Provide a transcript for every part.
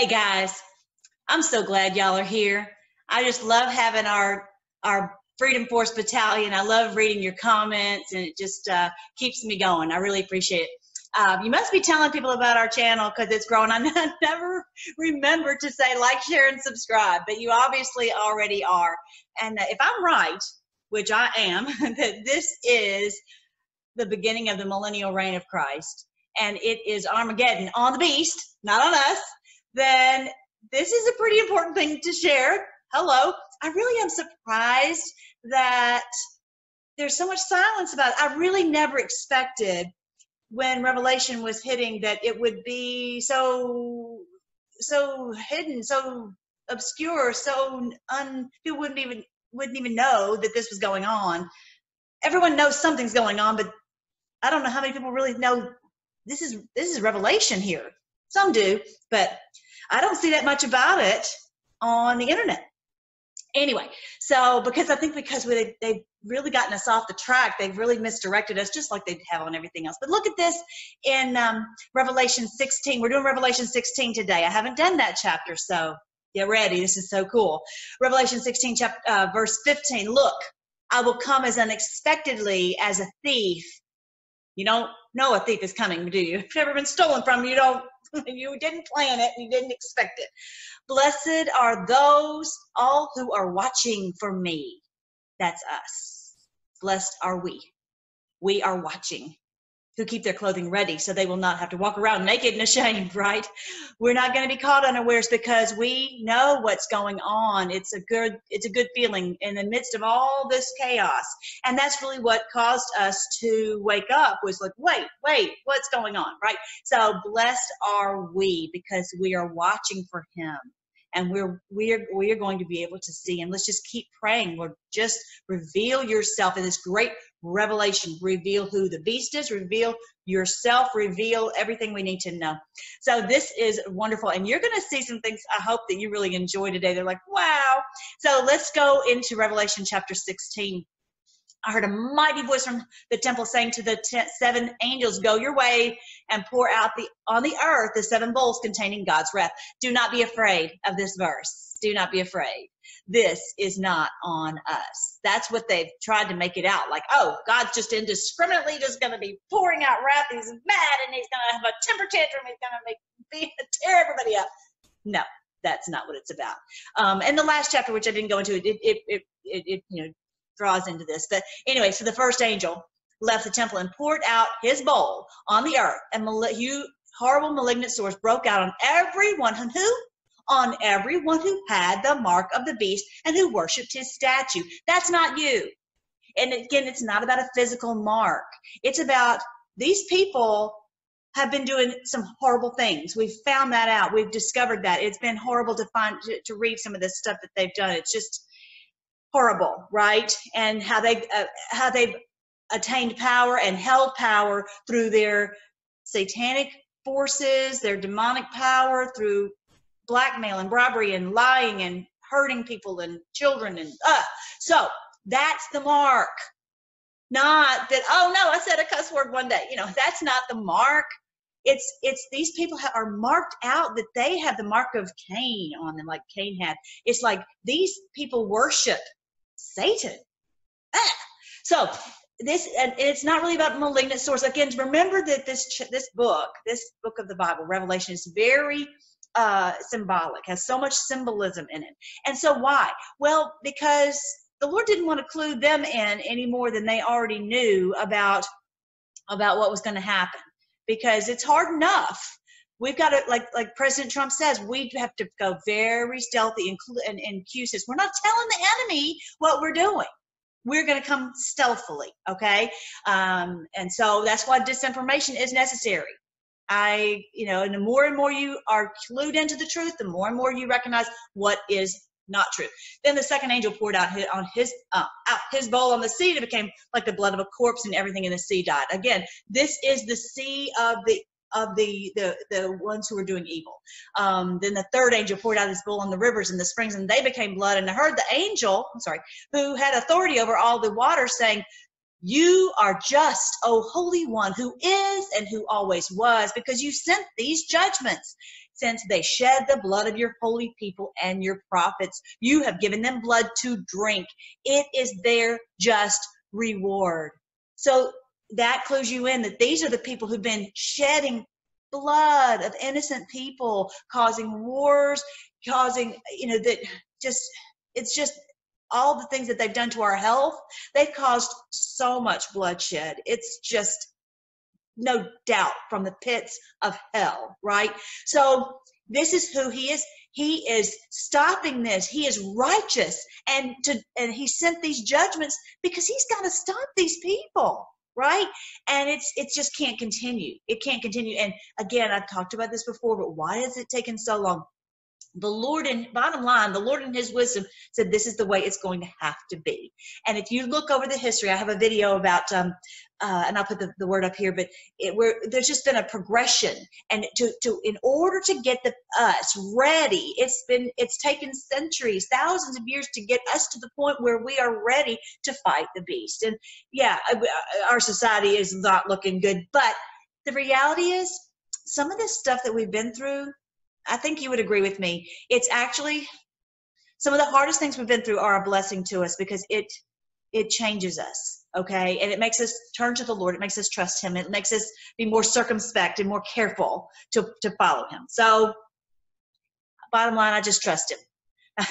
Hey guys, I'm so glad y'all are here. I just love having our our Freedom Force Battalion. I love reading your comments, and it just uh, keeps me going. I really appreciate it. Uh, you must be telling people about our channel because it's growing. I never remember to say like, share, and subscribe, but you obviously already are. And if I'm right, which I am, that this is the beginning of the millennial reign of Christ, and it is Armageddon on the beast, not on us, then this is a pretty important thing to share. Hello. I really am surprised that there's so much silence about it. I really never expected when Revelation was hitting that it would be so so hidden, so obscure, so un people wouldn't even wouldn't even know that this was going on. Everyone knows something's going on, but I don't know how many people really know this is this is revelation here. Some do, but I don't see that much about it on the internet. Anyway, so because I think because we, they've really gotten us off the track, they've really misdirected us just like they have on everything else. But look at this in um, Revelation 16. We're doing Revelation 16 today. I haven't done that chapter, so get ready. This is so cool. Revelation 16, chapter, uh, verse 15. Look, I will come as unexpectedly as a thief. You don't know a thief is coming, do you? If it's never been stolen from you don't you didn't plan it, you didn't expect it. Blessed are those all who are watching for me. That's us. Blessed are we. We are watching who keep their clothing ready so they will not have to walk around naked and ashamed, right? We're not going to be caught unawares because we know what's going on. It's a good it's a good feeling in the midst of all this chaos. And that's really what caused us to wake up was like, wait, wait, what's going on, right? So blessed are we because we are watching for him and we're we're we're going to be able to see. And let's just keep praying lord. Just reveal yourself in this great revelation. Reveal who the beast is. Reveal yourself. Reveal everything we need to know. So this is wonderful. And you're going to see some things i hope that you really enjoy today. They're like wow. So let's go into revelation chapter 16 I heard a mighty voice from the temple saying to the ten, seven angels, Go your way and pour out the, on the earth the seven bowls containing God's wrath. Do not be afraid of this verse. Do not be afraid. This is not on us. That's what they've tried to make it out like, oh, God's just indiscriminately just going to be pouring out wrath. He's mad and he's going to have a temper tantrum. He's going to make be, tear everybody up. No, that's not what it's about. Um, and the last chapter, which I didn't go into, it, it, it, it, it you know draws into this. But anyway, so the first angel left the temple and poured out his bowl on the earth, and mal- horrible malignant sores broke out on everyone who on everyone who had the mark of the beast and who worshipped his statue. That's not you. And again, it's not about a physical mark. It's about these people have been doing some horrible things. We've found that out. We've discovered that. It's been horrible to find to, to read some of this stuff that they've done. It's just horrible, right? And how they uh, how they've attained power and held power through their satanic forces, their demonic power through blackmail and robbery and lying and hurting people and children and uh so that's the mark. Not that oh no i said a cuss word one day. You know that's not the mark. It's it's these people are marked out that they have the mark of cain on them like cain had. It's like these people worship Satan. Ah. So this and it's not really about malignant source. Again, remember that this this book, this book of the Bible, Revelation, is very uh, symbolic, has so much symbolism in it. And so why? Well, because the Lord didn't want to clue them in any more than they already knew about about what was going to happen. Because it's hard enough we've got to like like president trump says we have to go very stealthy and and, and says we're not telling the enemy what we're doing we're going to come stealthily okay um, and so that's why disinformation is necessary i you know and the more and more you are clued into the truth the more and more you recognize what is not true. Then the second angel poured out his, on his uh, out his bowl on the sea, and it became like the blood of a corpse, and everything in the sea died. Again, this is the sea of the of the the the ones who were doing evil. Um, then the third angel poured out his bowl on the rivers and the springs, and they became blood. And I heard the angel, I'm sorry, who had authority over all the water, saying, "You are just, O Holy One, who is and who always was, because you sent these judgments." since they shed the blood of your holy people and your prophets. You have given them blood to drink. It is their just reward. So that clues you in that these are the people who've been shedding blood of innocent people, causing wars, causing, you know, that just, it's just all the things that they've done to our health. They've caused so much bloodshed. It's just no doubt from the pits of hell, right? So this is who he is. He is stopping this. He is righteous and to and he sent these judgments because he's got to stop these people right? And it's it just can't continue. It can't continue. And again i've talked about this before but why is it taking so long the Lord, and bottom line, the Lord in His wisdom said, This is the way it's going to have to be. And if you look over the history, I have a video about, um, uh, and I'll put the, the word up here, but it, where there's just been a progression. And to, to in order to get the us ready, it's been it's taken centuries, thousands of years to get us to the point where we are ready to fight the beast. And yeah, uh, our society is not looking good, but the reality is some of this stuff that we've been through I think you would agree with me. It's actually some of the hardest things we've been through are a blessing to us because it it changes us okay? And it makes us turn to the lord. It makes us trust him. It makes us be more circumspect and more careful to to follow him. So bottom line i just trust him.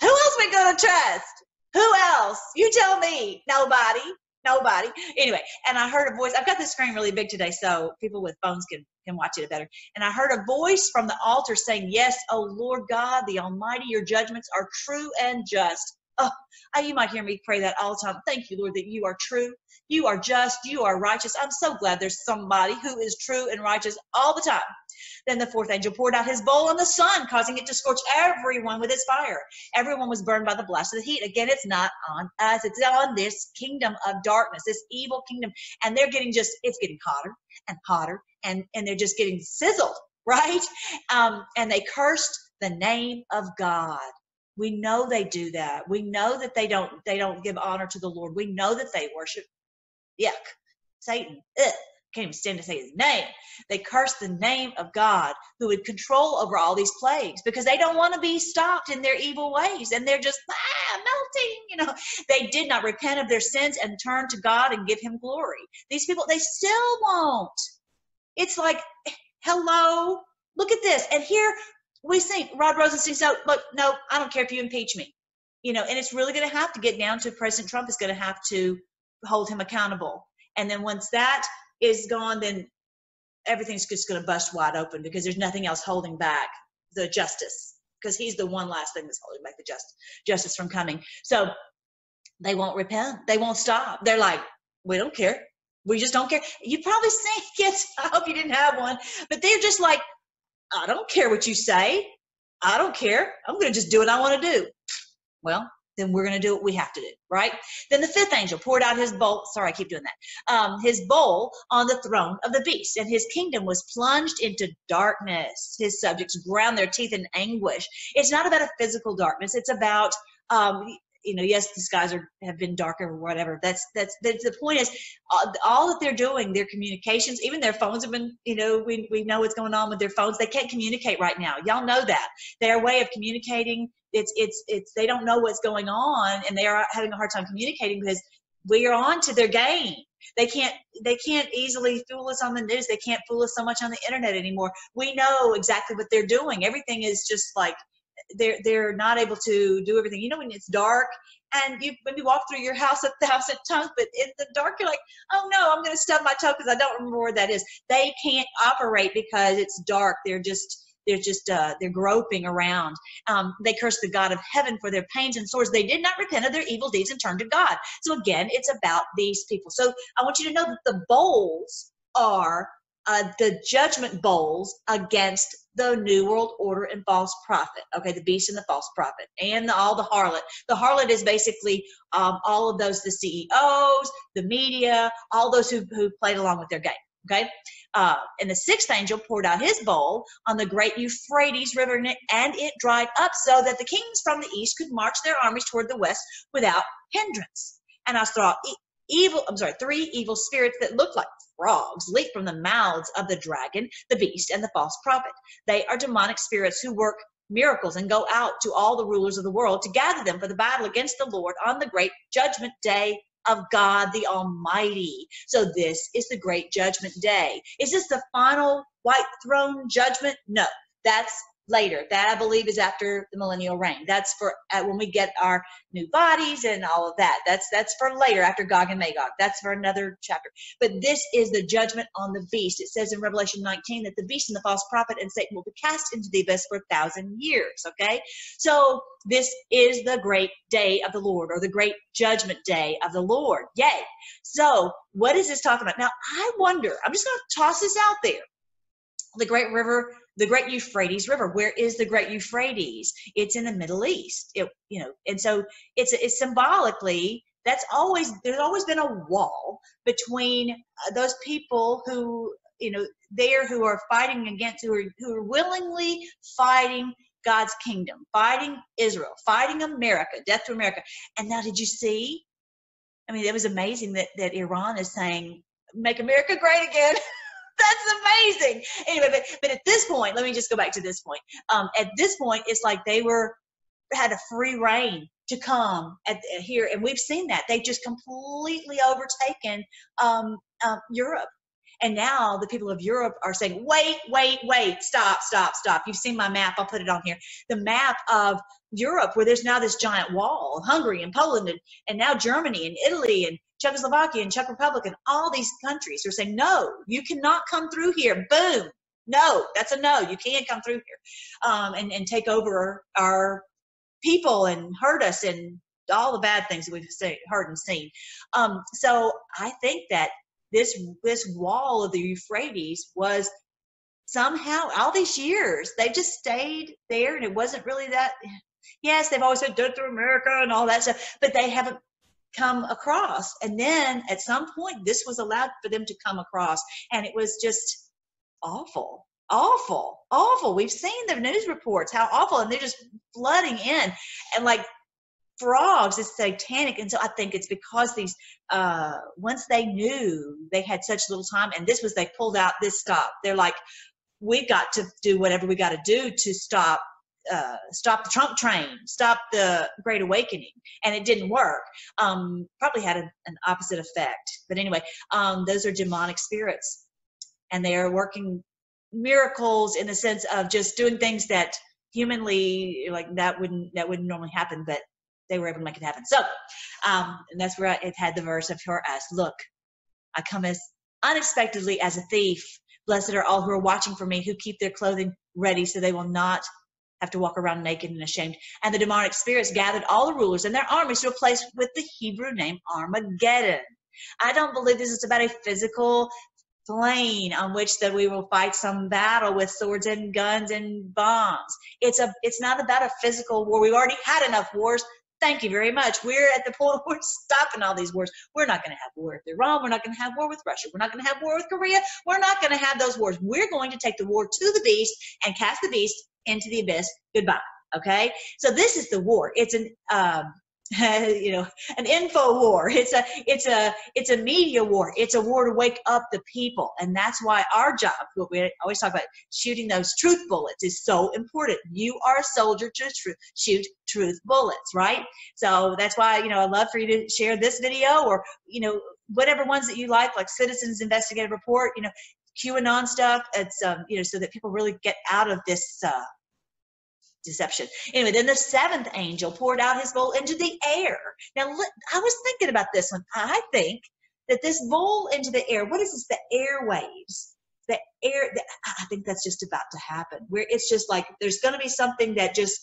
Who else we gonna trust? Who else? You tell me. Nobody. Nobody. Anyway, and I heard a voice. I've got this screen really big today, so people with phones can can watch it better. And I heard a voice from the altar saying, "Yes, O Lord God, the Almighty, your judgments are true and just." Oh, you might hear me pray that all the time. Thank you, Lord, that you are true, you are just, you are righteous. I'm so glad there's somebody who is true and righteous all the time. Then the fourth angel poured out his bowl on the sun, causing it to scorch everyone with its fire. Everyone was burned by the blast of the heat. Again, it's not on us, it's on this kingdom of darkness, this evil kingdom. And they're getting just, it's getting hotter and hotter, and, and they're just getting sizzled, right? Um, and they cursed the name of God. We know they do that. We know that they don't they don't give honor to the Lord. We know that they worship yuck, Satan. Ugh can't even stand to say his name. They curse the name of God who would control over all these plagues because they don't want to be stopped in their evil ways and they're just ah, melting. You know, they did not repent of their sins and turn to God and give him glory. These people, they still won't. It's like, hello, look at this. And here we see Rod Rosenstein so look, no, I don't care if you impeach me. You know, and it's really going to have to get down to President Trump is going to have to hold him accountable. And then once that is gone, then everything's just going to bust wide open because there's nothing else holding back the justice because he's the one last thing that's holding back the just, justice from coming. So they won't repent. They won't stop. They're like, we don't care. We just don't care. You probably seen kids. I hope you didn't have one, but they're just like, I don't care what you say. I don't care. I'm going to just do what I want to do. Well, then we're going to do what we have to do, right? Then the fifth angel poured out his bowl. Sorry, I keep doing that. Um, his bowl on the throne of the beast, and his kingdom was plunged into darkness. His subjects ground their teeth in anguish. It's not about a physical darkness. It's about um, you know, yes, the skies are have been darker or whatever. That's that's, that's the point is uh, all, all, that they're doing, their communications, even their phones have been, you know, we we know what's going on with their phones. They can't communicate right now. Y'all know that their way of communicating it's it's it's they don't know what's going on and they are having a hard time communicating because we are on to their game they can't they can't easily fool us on the news they can't fool us so much on the internet anymore we know exactly what they're doing everything is just like they're they're not able to do everything you know when it's dark and you maybe walk through your house a thousand times but in the dark you're like oh no i'm going to stub my toe because i don't remember where that is they can't operate because it's dark they're just they're just uh, they're groping around. Um, they curse the God of heaven for their pains and sores. They did not repent of their evil deeds and turn to God. So again, it's about these people. So I want you to know that the bowls are uh, the judgment bowls against the new world order and false prophet okay the beast and the false prophet and the, all the harlot the harlot is basically um, all of those the ceos the media all those who, who played along with their game Okay. Uh, and the sixth angel poured out his bowl on the great Euphrates River, and it dried up so that the kings from the east could march their armies toward the west without hindrance. And I saw evil, I'm sorry, three evil spirits that looked like frogs leap from the mouths of the dragon, the beast, and the false prophet. They are demonic spirits who work miracles and go out to all the rulers of the world to gather them for the battle against the Lord on the great judgment day of God the Almighty. So this is the great judgment day. Is this the final white throne judgment? No, that's later. That I believe is after the millennial reign. That's for uh, when we get our new bodies and all of that. That's that's for later after Gog and Magog. That's for another chapter. But this is the judgment on the beast. It says in Revelation 19 that the beast and the false prophet and Satan will be cast into the abyss for a thousand years. Okay, so this is the great day of the Lord or the great judgment day of the Lord. Yay! So what is this talking about? Now I wonder. I'm just going to toss this out there. The great river the great euphrates river where is the great euphrates it's in the middle east it, you know and so it's it's symbolically that's always there's always been a wall between uh, those people who you know there who are fighting against who are who are willingly fighting God's kingdom, fighting Israel, fighting America, death to America. And now, did you see? I mean, it was amazing that that Iran is saying, "Make America great again." That's amazing. Anyway, but, but at this point, let me just go back to this point. Um, at this point, it's like they were had a free reign to come at, here, and we've seen that they've just completely overtaken um, um, Europe. And now the people of Europe are saying, wait, wait, wait, stop, stop, stop. You've seen my map. I'll put it on here. The map of Europe, where there's now this giant wall, Hungary and Poland, and, and now Germany and Italy and Czechoslovakia and Czech Republic and all these countries are saying, no, you cannot come through here. Boom. No, that's a no. You can't come through here um, and, and take over our people and hurt us and all the bad things that we've say, heard and seen. Um, so I think that this this wall of the Euphrates was somehow all these years they just stayed there and it wasn't really that yes they've always said death to america and all that stuff but they haven't come across. And then at some point, this was allowed for them to come across. And it was just awful, awful, awful. We've seen the news reports, how awful. And they're just flooding in. And like frogs is satanic. And so I think it's because these, uh, once they knew they had such little time, and this was, they pulled out this stop. They're like, we've got to do whatever we got to do to stop uh, stop the Trump train, stop the Great Awakening, and it didn't work. Um, probably had a, an opposite effect. But anyway, um, those are demonic spirits, and they are working miracles in the sense of just doing things that humanly like that wouldn't that wouldn't normally happen, but they were able to make it happen. So, um, and that's where I, it had the verse of for us. Look, I come as unexpectedly as a thief. Blessed are all who are watching for me, who keep their clothing ready, so they will not have to walk around naked and ashamed. And the demonic spirits gathered all the rulers and their armies to a place with the Hebrew name Armageddon. I don't believe this is about a physical plane on which that we will fight some battle with swords and guns and bombs. It's a it's not about a physical war. We've already had enough wars. Thank you very much. We're at the point where we're stopping all these wars. We're not going to have war with Iran. We're not going to have war with Russia. We're not going to have war with Korea. We're not going to have those wars. We're going to take the war to the beast and cast the beast into the abyss. Goodbye. Okay. So this is the war. It's an, um, you know, an info war. It's a, it's a, it's a media war. It's a war to wake up the people, and that's why our job, what we always talk about, shooting those truth bullets, is so important. You are a soldier to tr- shoot truth bullets, right? So that's why you know I love for you to share this video or you know whatever ones that you like, like Citizens Investigative Report. You know, QAnon stuff. It's um, you know so that people really get out of this uh, deception. Anyway, then the seventh angel poured out his bowl into the air. Now, I was thinking about this one. I think that this bowl into the air, what is this? The airwaves. The air, the, I think that's just about to happen. Where it's just like there's going to be something that just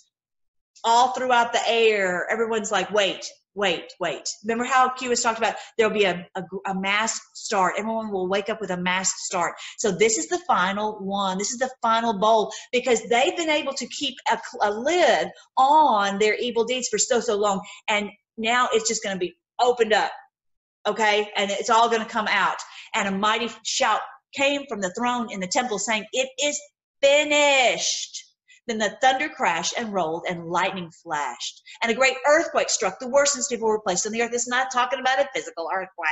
all throughout the air, everyone's like, wait, wait, wait. Remember how Q was talked about? There'll be a, a, a, mass start. Everyone will wake up with a mass start. So this is the final one. This is the final bowl because they've been able to keep a, a lid on their evil deeds for so, so long. And now it's just going to be opened up. Okay. And it's all going to come out. And a mighty shout came from the throne in the temple saying, it is finished. Then the thunder crashed and rolled, and lightning flashed. And a great earthquake struck, the worst since people were placed on the earth. It's not talking about a physical earthquake.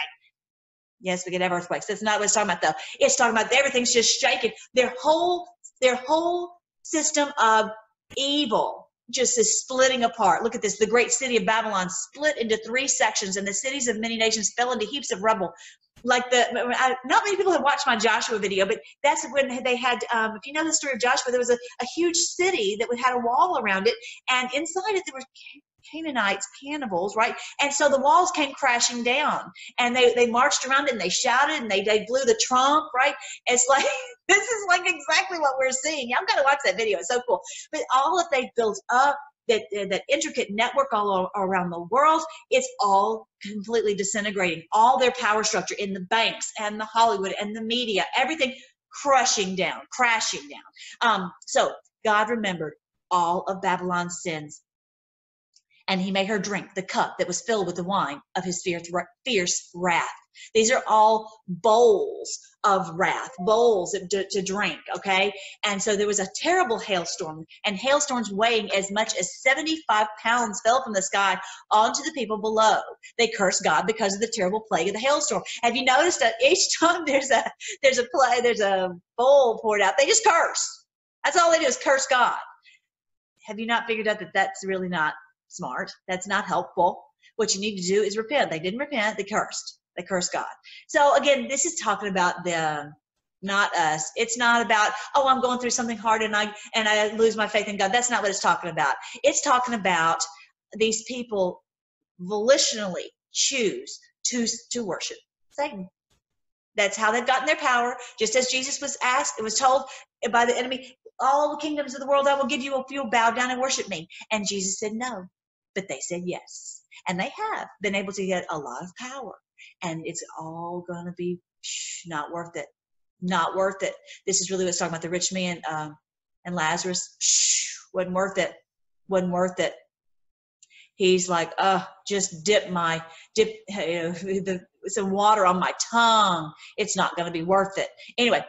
Yes, we could have earthquakes. That's not what it's talking about, though. It's talking about everything's just shaking. Their whole their whole system of evil just is splitting apart. Look at this. The great city of Babylon split into three sections, and the cities of many nations fell into heaps of rubble. Like the, I, not many people have watched my Joshua video, but that's when they had, um, if you know the story of Joshua, there was a, a huge city that had a wall around it, and inside it there were Canaanites, cannibals, right? And so the walls came crashing down and they, they marched around and they shouted and they, they blew the trump, right? It's like, this is like exactly what we're seeing. I'm going to watch that video. It's so cool. But all that they built up, that, that intricate network all around the world, it's all completely disintegrating. All their power structure in the banks and the Hollywood and the media, everything crushing down, crashing down. Um, so God remembered all of Babylon's sins and he made her drink the cup that was filled with the wine of his fierce wrath. These are all bowls of wrath, bowls to, to, drink, okay? And so there was a terrible hailstorm, and hailstorms weighing as much as 75 pounds fell from the sky onto the people below. They cursed God because of the terrible plague of the hailstorm. Have you noticed that each time there's a there's a play, there's a bowl poured out, they just curse. That's all they do is curse God. Have you not figured out that that's really not smart. That's not helpful. What you need to do is repent. They didn't repent, they cursed. They cursed God. So again, this is talking about them, not us. It's not about, oh, I'm going through something hard and I and I lose my faith in God. That's not what it's talking about. It's talking about these people volitionally choose to to worship Satan. That's how they've gotten their power. Just as Jesus was asked, it was told by the enemy, all the kingdoms of the world I will give you if you'll bow down and worship me. And Jesus said no but they said yes. And they have been able to get a lot of power. And it's all going to be not worth it. Not worth it. This is really what's talking about the rich man um, and Lazarus. Shh, wasn't worth it. Wasn't worth it. He's like, uh, just dip my dip you know, the, some water on my tongue. It's not going to be worth it. Anyway,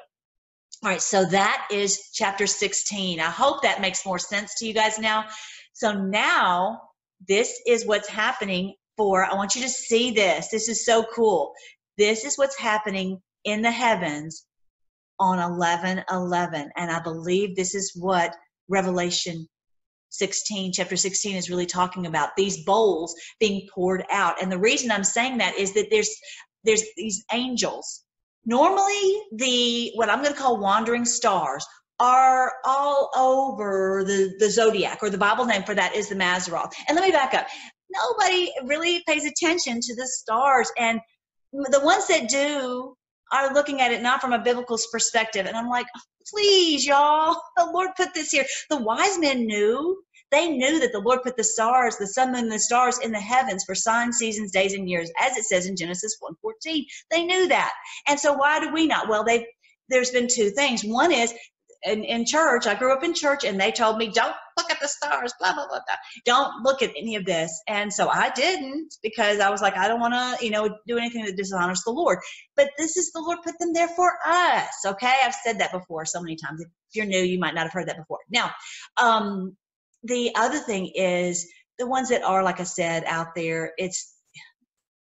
all right, so that is chapter 16. I hope that makes more sense to you guys now. So now this is what's happening I want you to see this. This is so cool. This is what's happening in the heavens on 11 11. And I believe this is what Revelation 16, chapter 16 is really talking about these bowls being poured out. And the reason I'm saying that is that there's there's these angels. Normally, the what I'm going to call wandering stars are all over the, the zodiac, or the Bible name for that is the Mazzaroth. And let me back up. Nobody really pays attention to the stars, and the ones that do are looking at it not from a biblical perspective. And I'm like, please, y'all, the Lord put this here. The wise men knew. They knew that the Lord put the stars, the sun, and the stars in the heavens for signs, seasons, days, and years, as it says in Genesis 1:14. They knew that. And so why do we not? Well, they there's been two things. One is in, in church, I grew up in church, and they told me, don't look at the stars, blah, blah, blah, blah. Don't look at any of this. And so I didn't because I was like, I don't want to, you know, do anything that dishonors the Lord. But this is the Lord put them there for us. Okay. I've said that before so many times. If you're new, you might not have heard that before. Now, um, the other thing is the ones that are, like I said, out there, it's,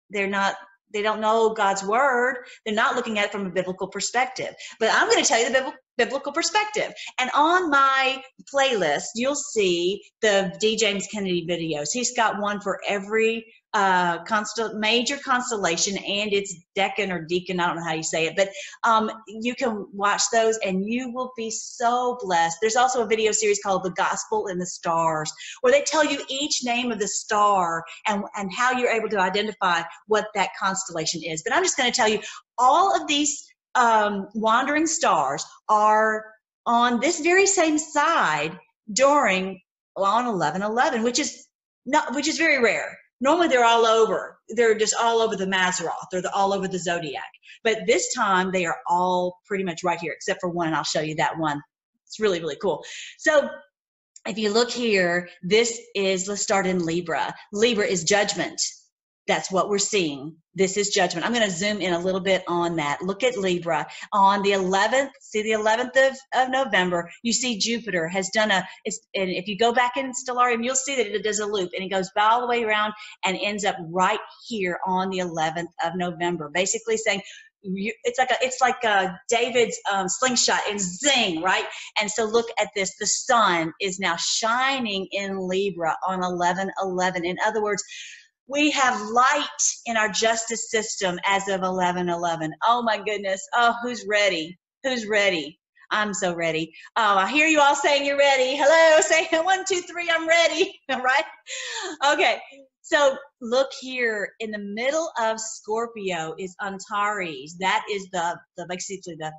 they're not they don't know God's word. They're not looking at it from a biblical perspective. But I'm going to tell you the biblical perspective. And on my playlist, you'll see the D. James Kennedy videos. He's got one for every uh, constel- major constellation and its decan or deacon. I don't know how you say it, but um, you can watch those and you will be so blessed. There's also a video series called The Gospel in the Stars, where they tell you each name of the star and, and how you're able to identify what that constellation is. But I'm just going to tell you all of these um, wandering stars are on this very same side during on 1111, which is not which is very rare. Normally they're all over. They're just all over the Mazzaroth. They're the, all over the zodiac. But this time they are all pretty much right here, except for one, and I'll show you that one. It's really really cool. So if you look here, this is let's start in Libra. Libra is judgment. That's what we're seeing. This is judgment. I'm going to zoom in a little bit on that. Look at Libra. On the 11th, see the 11th of, of November, you see Jupiter has done a, and if you go back in Stellarium, you'll see that it does a loop and it goes all the way around and ends up right here on the 11th of November, basically saying, it's like a it's like a David's um, slingshot and zing right and so look at this the sun is now shining in Libra on 11 11 in other words we have light in our justice system as of 11 11. Oh my goodness. Oh, who's ready? Who's ready? I'm so ready. Oh, I hear you all saying you're ready. Hello, say one, two, three, I'm ready. All right. Okay. So look here in the middle of Scorpio is Antares. That is the, the basically the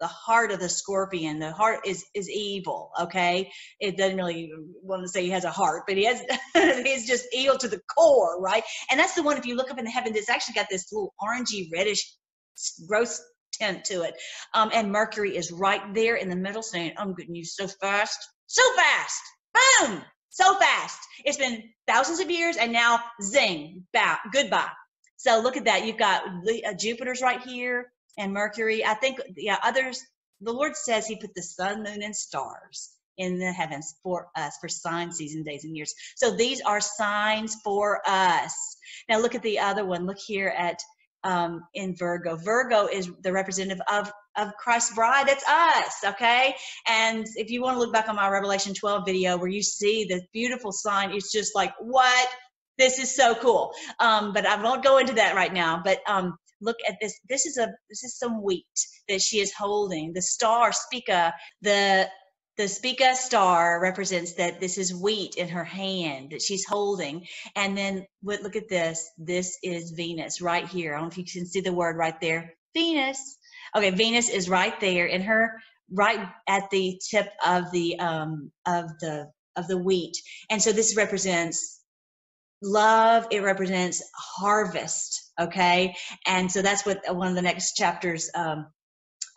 the heart of the scorpion. The heart is is evil okay? It doesn't really want to say he has a heart but he has he's just evil to the core right? And that's the one if you look up in the heavens it's actually got this little orangey reddish gross tint to it. Um, and mercury is right there in the middle saying i'm getting you so fast so fast boom so fast. It's been thousands of years and now zing bow goodbye. So look at that. You've got uh, jupiter's right here and Mercury. I think, yeah, others, the Lord says He put the sun, moon, and stars in the heavens for us for signs, season days and years. So these are signs for us. Now look at the other one. Look here at um, in Virgo. Virgo is the representative of of Christ's bride. That's us, okay? And if you want to look back on my Revelation 12 video where you see the beautiful sign, it's just like, what? This is so cool. Um, but I won't go into that right now. But um, look at this this is a this is some wheat that she is holding. The star spica the the spica star represents that this is wheat in her hand that she's holding. And then what look at this. This is venus right here. I don't know if you can see the word right there. Venus. Okay venus is right there in her right at the tip of the um of the of the wheat. And so this represents love. It represents harvest okay? And so that's what one of the next chapters um,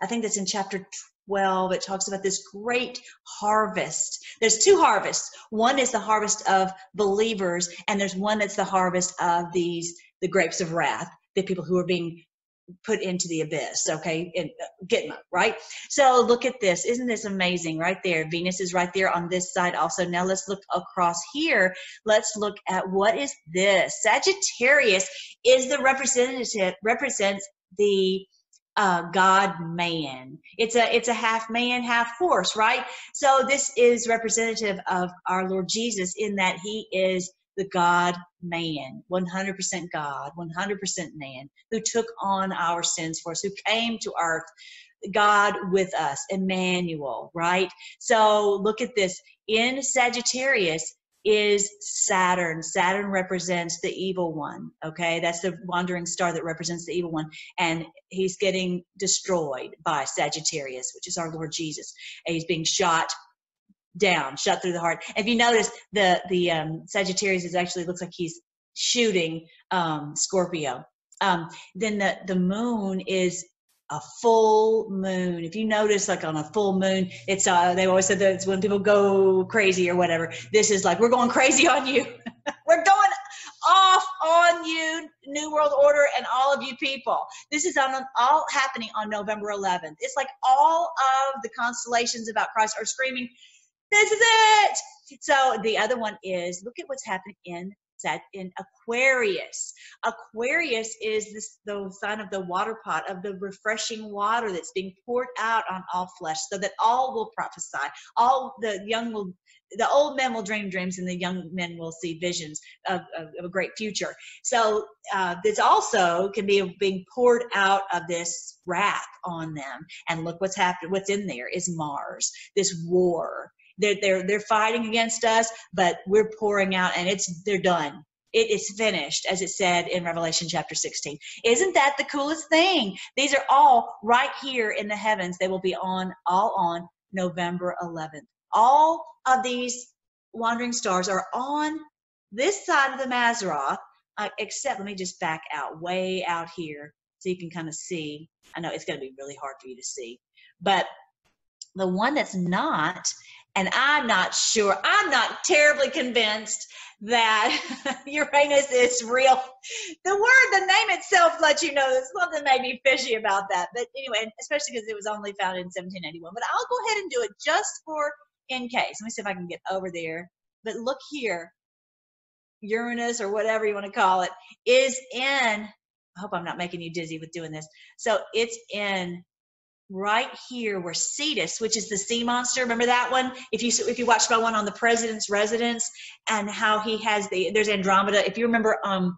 i think that's in chapter 12 it talks about this great harvest. There's two harvests. One is the harvest of believers and there's one that's the harvest of these the grapes of wrath the people who are being put into the abyss okay and uh, Gitmo, right? So look at this. Isn't this amazing right there? Venus is right there on this side also. Now let's look across here. Let's look at what is this? Sagittarius is the representative represents the uh, God man. It's a it's a half man, half horse, right? So this is representative of our Lord Jesus in that he is the God man, 100% God, 100% man, who took on our sins for us, who came to earth, God with us, Emmanuel, right? So look at this. In Sagittarius is Saturn. Saturn represents the evil one, okay? That's the wandering star that represents the evil one. And he's getting destroyed by Sagittarius, which is our Lord Jesus. And he's being shot down, shut through the heart. If you notice, the the um, Sagittarius is actually looks like he's shooting um, Scorpio. Um, then the the moon is a full moon. If you notice, like on a full moon, it's uh, they always said that it's when people go crazy or whatever. This is like we're going crazy on you. we're going off on you, New World Order, and all of you people. This is on all happening on November 11th. It's like all of the constellations about Christ are screaming, this is it. So the other one is look at what's happening in that in Aquarius. Aquarius is this the sign of the water pot of the refreshing water that's being poured out on all flesh, so that all will prophesy. All the young will the old men will dream dreams and the young men will see visions of, of, of a great future. So uh, this also can be being poured out of this wrath on them. And look what's happened. What's in there is Mars, this war they're, they're, they're fighting against us, but we're pouring out and it's, they're done. It is finished, as it said in Revelation chapter 16. Isn't that the coolest thing? These are all right here in the heavens. They will be on, all on November 11th. All of these wandering stars are on this side of the Mazzaroth, uh, except let me just back out way out here so you can kind of see. I know it's going to be really hard for you to see, but the one that's not and I'm not sure, I'm not terribly convinced that Uranus is real. The word, the name itself lets you know there's something maybe fishy about that. But anyway, especially because it was only found in 1781. But I'll go ahead and do it just for in case. Let me see if I can get over there. But look here. Uranus or whatever you want to call it is in I hope I'm not making you dizzy with doing this. So it's in right here where Cetus, which is the sea monster, remember that one? If you if you watched my one on the president's residence and how he has the there's Andromeda. If you remember, um,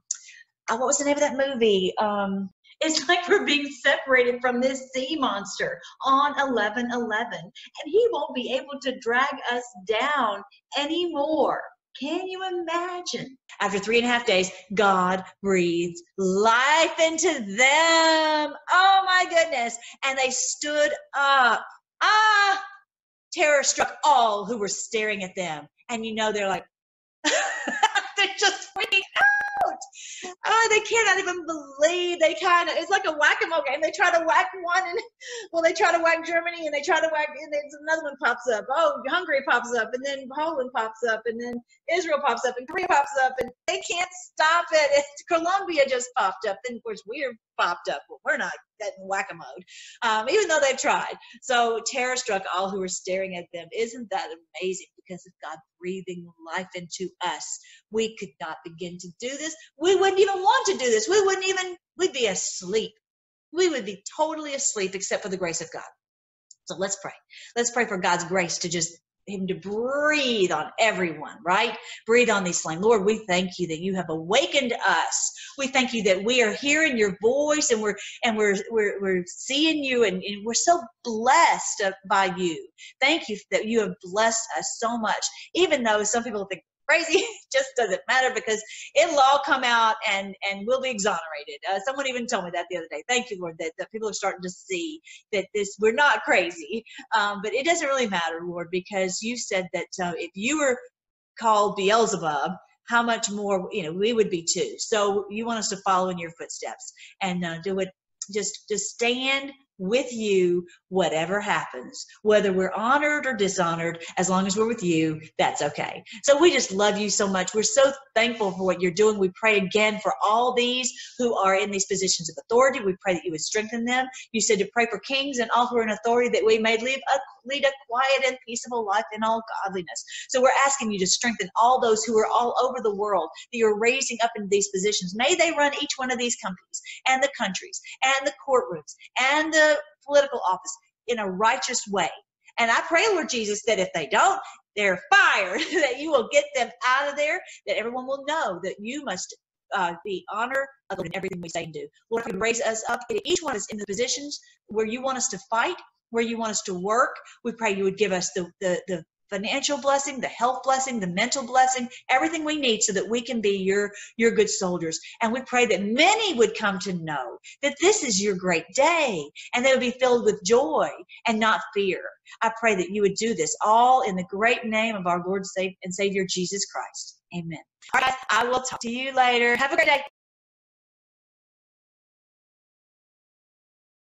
uh, what was the name of that movie? Um, it's like we're being separated from this sea monster on 11 11 and he won't be able to drag us down anymore can you imagine? After three and a half days, God breathed life into them. Oh my goodness. And they stood up. Ah, terror struck all who were staring at them. And you know, they're like, they're just freaking out. Oh, they cannot even believe they kind of, it's like a whack-a-mole game. They try to whack one and, well, they try to whack Germany and they try to whack, and then another one pops up. Oh, Hungary pops up and then Poland pops up and then Israel pops up and Korea pops up and they can't stop it. Colombia just popped up. Then, of course, we're popped up. Well, we're not that in whack-a-mole, um, even though they've tried. So terror struck all who were staring at them. Isn't that amazing? Because of God breathing life into us, we could not begin to do this. We wouldn't even want to do this. We wouldn't even, we'd be asleep. We would be totally asleep except for the grace of God. So let's pray. Let's pray for God's grace to just him to breathe on everyone, right? Breathe on these slain. Lord, we thank you that you have awakened us. We thank you that we are hearing your voice and we're and we're we're, we're seeing you and, and we're so blessed by you. Thank you that you have blessed us so much. Even though some people think crazy. just doesn't matter because it'll all come out and and we'll be exonerated. Uh, someone even told me that the other day. Thank you, Lord, that, that people are starting to see that this we're not crazy. Um, but it doesn't really matter, Lord, because you said that uh, if you were called Beelzebub, how much more you know we would be too. So you want us to follow in your footsteps and uh, do it. Just just stand with you whatever happens. Whether we're honored or dishonored as long as we're with you that's okay. So we just love you so much. We're so thankful for what you're doing. We pray again for all these who are in these positions of authority. We pray that you would strengthen them. You said to pray for kings and all who are in authority that we may live a lead a quiet and peaceable life in all godliness. So we're asking you to strengthen all those who are all over the world that you're raising up in these positions. May they run each one of these companies and the countries and the courtrooms and the political office in a righteous way. And I pray, Lord Jesus, that if they don't, they're fired, that you will get them out of there, that everyone will know that you must uh, be honor in everything we say and do. Lord, if you raise us up, in each one is in the positions where you want us to fight, where you want us to work. We pray you would give us the, the, the financial blessing, the health blessing, the mental blessing, everything we need so that we can be your your good soldiers. And we pray that many would come to know that this is your great day and they would be filled with joy and not fear. I pray that you would do this all in the great name of our Lord and Savior Jesus Christ. Amen. All right, I will talk to you later. Have a great day.